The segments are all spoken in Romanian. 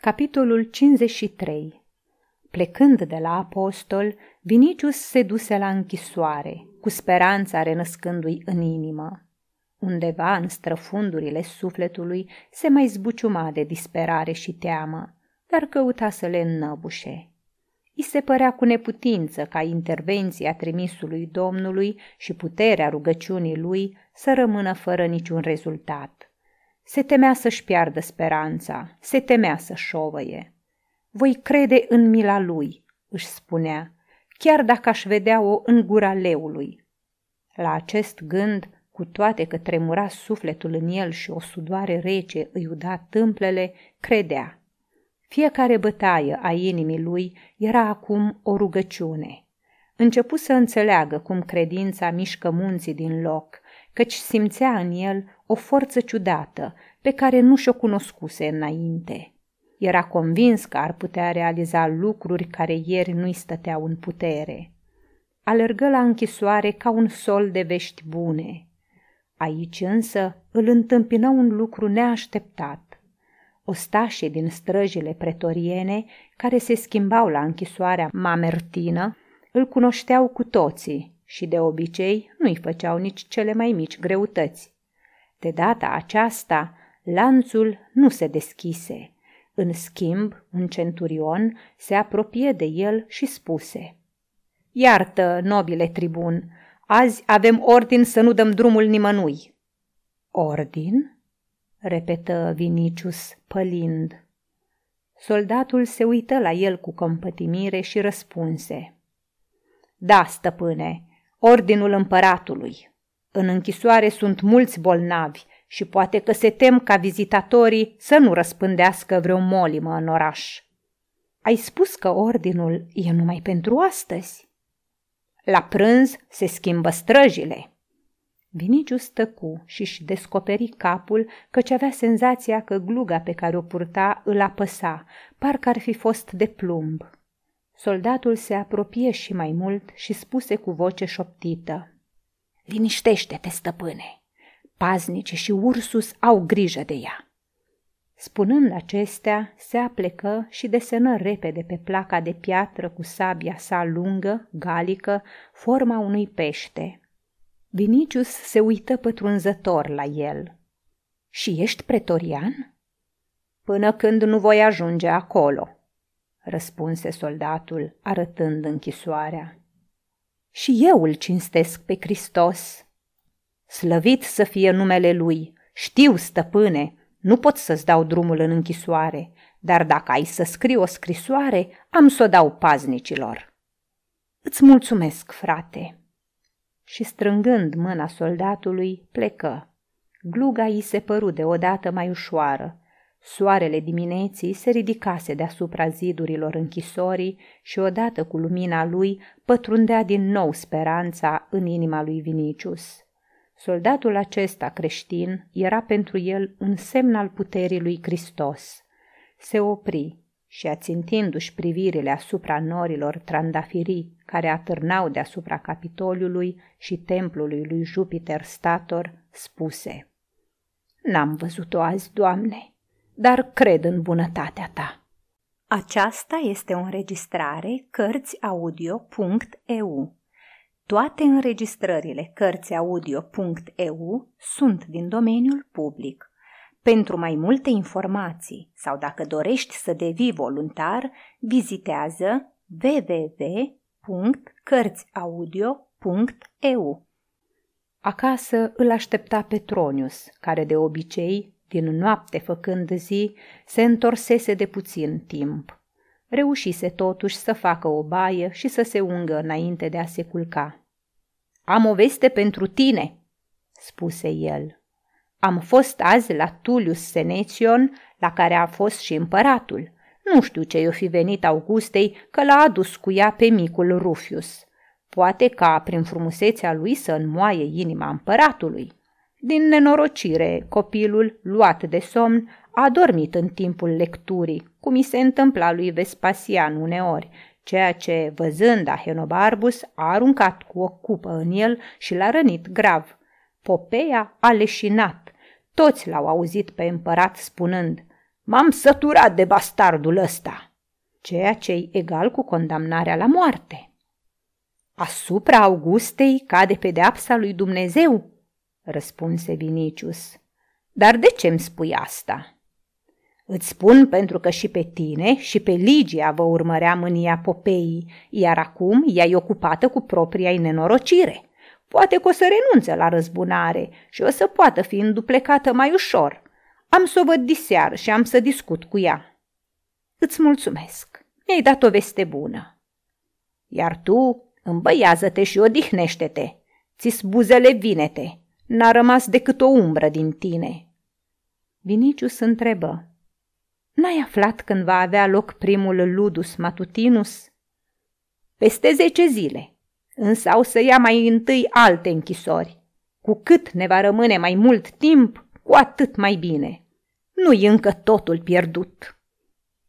Capitolul 53 Plecând de la apostol, Vinicius se duse la închisoare, cu speranța renăscându-i în inimă. Undeva în străfundurile sufletului se mai zbuciuma de disperare și teamă, dar căuta să le înnăbușe. I se părea cu neputință ca intervenția trimisului Domnului și puterea rugăciunii lui să rămână fără niciun rezultat. Se temea să-și piardă speranța, se temea să șovăie. Voi crede în mila lui, își spunea, chiar dacă aș vedea-o în gura leului. La acest gând, cu toate că tremura sufletul în el și o sudoare rece îi uda tâmplele, credea. Fiecare bătaie a inimii lui era acum o rugăciune. Începu să înțeleagă cum credința mișcă munții din loc, căci simțea în el o forță ciudată pe care nu și-o cunoscuse înainte. Era convins că ar putea realiza lucruri care ieri nu-i stăteau în putere. Alergă la închisoare ca un sol de vești bune. Aici însă îl întâmpină un lucru neașteptat. Ostașii din străjile pretoriene, care se schimbau la închisoarea mamertină, îl cunoșteau cu toții și de obicei nu-i făceau nici cele mai mici greutăți. De data aceasta, lanțul nu se deschise. În schimb, un centurion se apropie de el și spuse Iartă, nobile tribun, azi avem ordin să nu dăm drumul nimănui. Ordin? repetă Vinicius, pălind. Soldatul se uită la el cu compătimire și răspunse. Da, stăpâne, ordinul împăratului. În închisoare sunt mulți bolnavi și poate că se tem ca vizitatorii să nu răspândească vreo molimă în oraș. Ai spus că ordinul e numai pentru astăzi? La prânz se schimbă străjile. Vinicius tăcu și-și descoperi capul căci avea senzația că gluga pe care o purta îl apăsa, parcă ar fi fost de plumb. Soldatul se apropie și mai mult și spuse cu voce șoptită. Liniștește-te, stăpâne! Paznice și Ursus au grijă de ea. Spunând acestea, se aplecă și desenă repede pe placa de piatră cu sabia sa lungă, galică, forma unui pește. Vinicius se uită pătrunzător la el. Și ești pretorian? Până când nu voi ajunge acolo, răspunse soldatul, arătând închisoarea. Și eu îl cinstesc pe Hristos. Slăvit să fie numele lui. Știu, stăpâne, nu pot să-ți dau drumul în închisoare, dar dacă ai să scriu o scrisoare, am să o dau paznicilor. Îți mulțumesc, frate. Și strângând mâna soldatului, plecă. Gluga îi se păru deodată mai ușoară Soarele dimineții se ridicase deasupra zidurilor închisorii și odată cu lumina lui pătrundea din nou speranța în inima lui Vinicius. Soldatul acesta creștin era pentru el un semn al puterii lui Hristos. Se opri și, ațintindu-și privirile asupra norilor trandafirii care atârnau deasupra Capitoliului și templului lui Jupiter Stator, spuse N-am văzut-o azi, Doamne!" Dar cred în bunătatea ta. Aceasta este o înregistrare Cărțiaudio.eu. Toate înregistrările Cărțiaudio.eu sunt din domeniul public. Pentru mai multe informații sau dacă dorești să devii voluntar, vizitează www.cărțiaudio.eu. Acasă îl aștepta Petronius, care de obicei din noapte făcând zi, se întorsese de puțin timp. Reușise totuși să facă o baie și să se ungă înainte de a se culca. Am o veste pentru tine, spuse el. Am fost azi la Tullius Senețion, la care a fost și împăratul. Nu știu ce i-o fi venit Augustei că l-a adus cu ea pe micul Rufius. Poate ca, prin frumusețea lui, să înmoaie inima împăratului. Din nenorocire, copilul, luat de somn, a dormit în timpul lecturii, cum i se întâmpla lui Vespasian uneori, ceea ce, văzând Ahenobarbus, a aruncat cu o cupă în el și l-a rănit grav. Popeia a leșinat. Toți l-au auzit pe împărat spunând, M-am săturat de bastardul ăsta, ceea ce e egal cu condamnarea la moarte. Asupra Augustei cade pedeapsa lui Dumnezeu, răspunse Vinicius. Dar de ce îmi spui asta? Îți spun pentru că și pe tine și pe Ligia vă urmărea mânia Popeii, iar acum ea e ocupată cu propria ei nenorocire. Poate că o să renunțe la răzbunare și o să poată fi înduplecată mai ușor. Am să o văd diseară și am să discut cu ea. Îți mulțumesc, mi-ai dat o veste bună. Iar tu îmbăiază-te și odihnește-te, ți buzele vinete, n-a rămas decât o umbră din tine. Vinicius întrebă, N-ai aflat când va avea loc primul ludus matutinus? Peste zece zile, însă au să ia mai întâi alte închisori. Cu cât ne va rămâne mai mult timp, cu atât mai bine. Nu-i încă totul pierdut.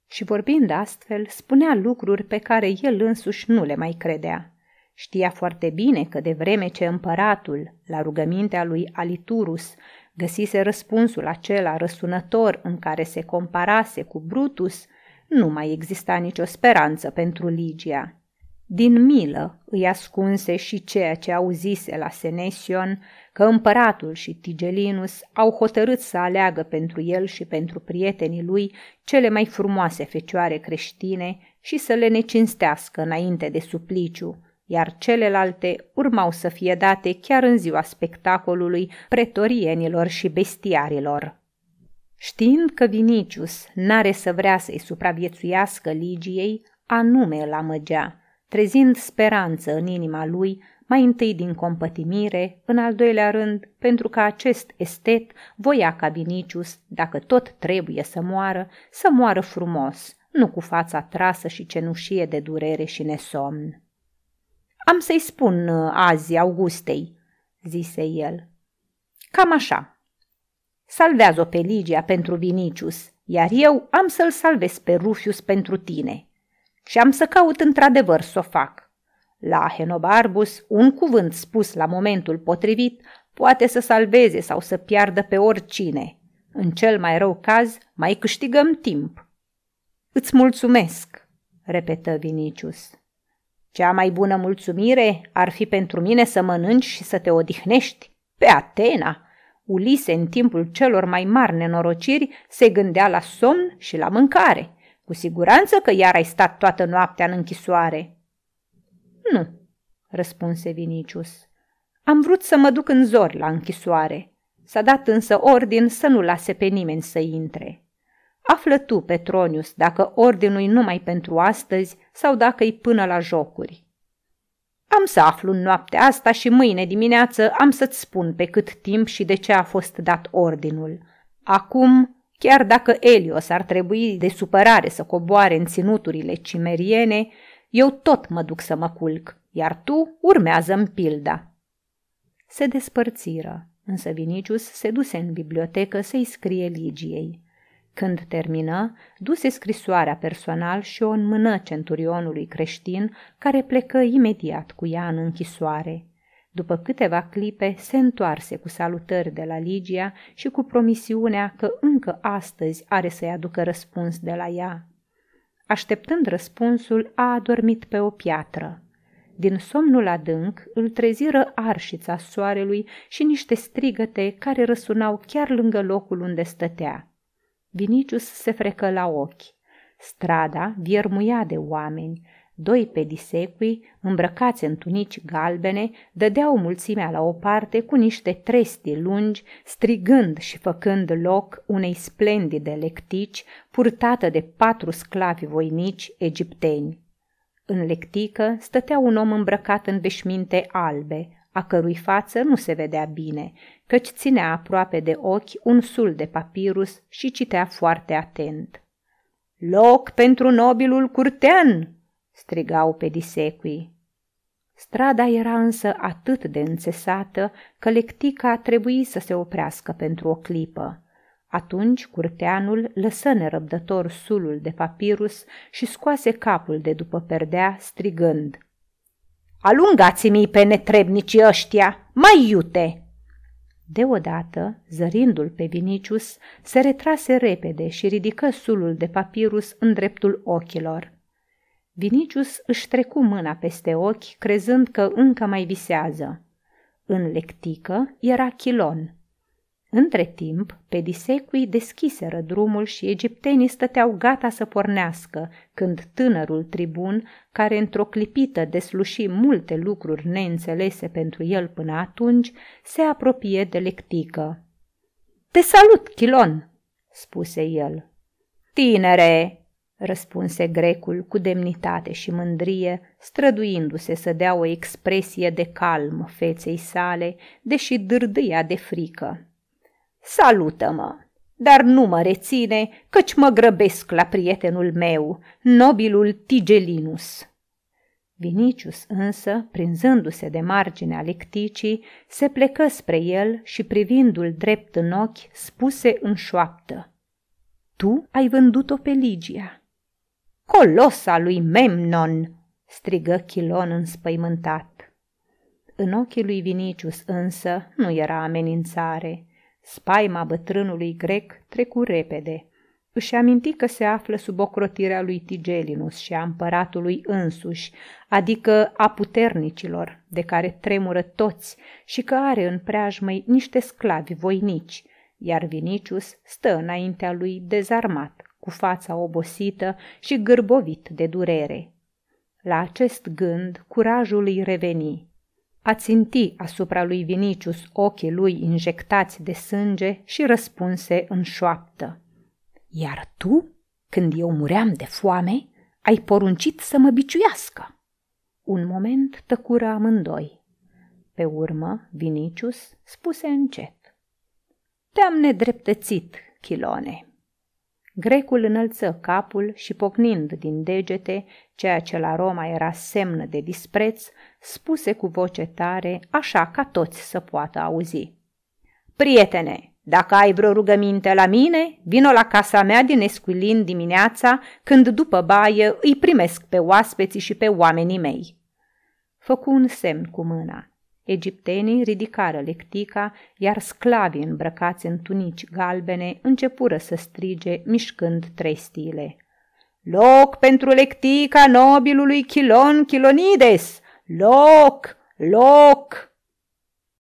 Și vorbind astfel, spunea lucruri pe care el însuși nu le mai credea. Știa foarte bine că de vreme ce împăratul, la rugămintea lui Aliturus, găsise răspunsul acela răsunător în care se comparase cu Brutus, nu mai exista nicio speranță pentru Ligia. Din milă îi ascunse și ceea ce auzise la Senesion, că împăratul și Tigelinus au hotărât să aleagă pentru el și pentru prietenii lui cele mai frumoase fecioare creștine și să le necinstească înainte de supliciu, iar celelalte urmau să fie date chiar în ziua spectacolului pretorienilor și bestiarilor. Știind că Vinicius n-are să vrea să-i supraviețuiască Ligiei, anume îl amăgea, trezind speranță în inima lui, mai întâi din compătimire, în al doilea rând, pentru că acest estet voia ca Vinicius, dacă tot trebuie să moară, să moară frumos, nu cu fața trasă și cenușie de durere și nesomn. Am să-i spun uh, azi Augustei, zise el. Cam așa. Salvează-o pe Ligia pentru Vinicius, iar eu am să-l salvez pe Rufius pentru tine. Și am să caut într-adevăr să o fac. La Henobarbus, un cuvânt spus la momentul potrivit poate să salveze sau să piardă pe oricine. În cel mai rău caz, mai câștigăm timp. Îți mulțumesc, repetă Vinicius. Cea mai bună mulțumire ar fi pentru mine să mănânci și să te odihnești. Pe Atena, Ulise în timpul celor mai mari nenorociri se gândea la somn și la mâncare. Cu siguranță că iar ai stat toată noaptea în închisoare. Nu, răspunse Vinicius. Am vrut să mă duc în zori la închisoare. S-a dat însă ordin să nu lase pe nimeni să intre. Află tu, Petronius, dacă ordinul numai pentru astăzi sau dacă-i până la jocuri. Am să aflu în noaptea asta și mâine dimineață am să-ți spun pe cât timp și de ce a fost dat ordinul. Acum, chiar dacă Elios ar trebui de supărare să coboare în ținuturile cimeriene, eu tot mă duc să mă culc, iar tu urmează-mi pilda. Se despărțiră, însă Vinicius se duse în bibliotecă să-i scrie Ligiei. Când termină, duse scrisoarea personal și o înmână centurionului creștin, care plecă imediat cu ea în închisoare. După câteva clipe, se întoarse cu salutări de la Ligia și cu promisiunea că încă astăzi are să-i aducă răspuns de la ea. Așteptând răspunsul, a adormit pe o piatră. Din somnul adânc îl treziră arșița soarelui și niște strigăte care răsunau chiar lângă locul unde stătea. Vinicius se frecă la ochi. Strada viermuia de oameni. Doi pedisecui, îmbrăcați în tunici galbene, dădeau mulțimea la o parte cu niște tresti lungi, strigând și făcând loc unei splendide lectici purtată de patru sclavi voinici egipteni. În lectică stătea un om îmbrăcat în veșminte albe, a cărui față nu se vedea bine, căci ținea aproape de ochi un sul de papirus și citea foarte atent. Loc pentru nobilul curtean!" strigau pe disequii. Strada era însă atât de înțesată că lectica trebui să se oprească pentru o clipă. Atunci curteanul lăsă nerăbdător sulul de papirus și scoase capul de după perdea, strigând – Alungați-mi pe netrebnicii ăștia, mai iute! Deodată, zărindu-l pe Vinicius, se retrase repede și ridică sulul de papirus în dreptul ochilor. Vinicius își trecu mâna peste ochi, crezând că încă mai visează. În lectică era Chilon. Între timp, pedisecui deschiseră drumul și egiptenii stăteau gata să pornească, când tânărul tribun, care într-o clipită desluși multe lucruri neînțelese pentru el până atunci, se apropie de lectică. Te salut, Chilon!" spuse el. Tinere!" răspunse grecul cu demnitate și mândrie, străduindu-se să dea o expresie de calm feței sale, deși dârdâia de frică. Salută-mă, dar nu mă reține, căci mă grăbesc la prietenul meu, nobilul Tigelinus. Vinicius însă, prinzându-se de marginea lecticii, se plecă spre el și privindu-l drept în ochi, spuse în șoaptă. Tu ai vândut-o pe Ligia. Colosa lui Memnon, strigă Chilon înspăimântat. În ochii lui Vinicius însă nu era amenințare. Spaima bătrânului grec trecu repede. Își aminti că se află sub ocrotirea lui Tigelinus și a împăratului însuși, adică a puternicilor, de care tremură toți și că are în preajmăi niște sclavi voinici, iar Vinicius stă înaintea lui dezarmat, cu fața obosită și gârbovit de durere. La acest gând, curajul îi reveni. A ținti asupra lui Vinicius ochii lui injectați de sânge și răspunse în șoaptă. Iar tu, când eu muream de foame, ai poruncit să mă biciuiască. Un moment tăcură amândoi. Pe urmă, Vinicius spuse încet. Te-am nedreptățit, Chilone. Grecul înălță capul și pocnind din degete, ceea ce la Roma era semn de dispreț, spuse cu voce tare, așa ca toți să poată auzi. Prietene, dacă ai vreo rugăminte la mine, vino la casa mea din Esquilin dimineața, când după baie îi primesc pe oaspeții și pe oamenii mei. Făcu un semn cu mâna. Egiptenii ridicară lectica, iar sclavii îmbrăcați în tunici galbene începură să strige, mișcând trei stile. Loc pentru lectica nobilului Chilon Chilonides! Loc! Loc!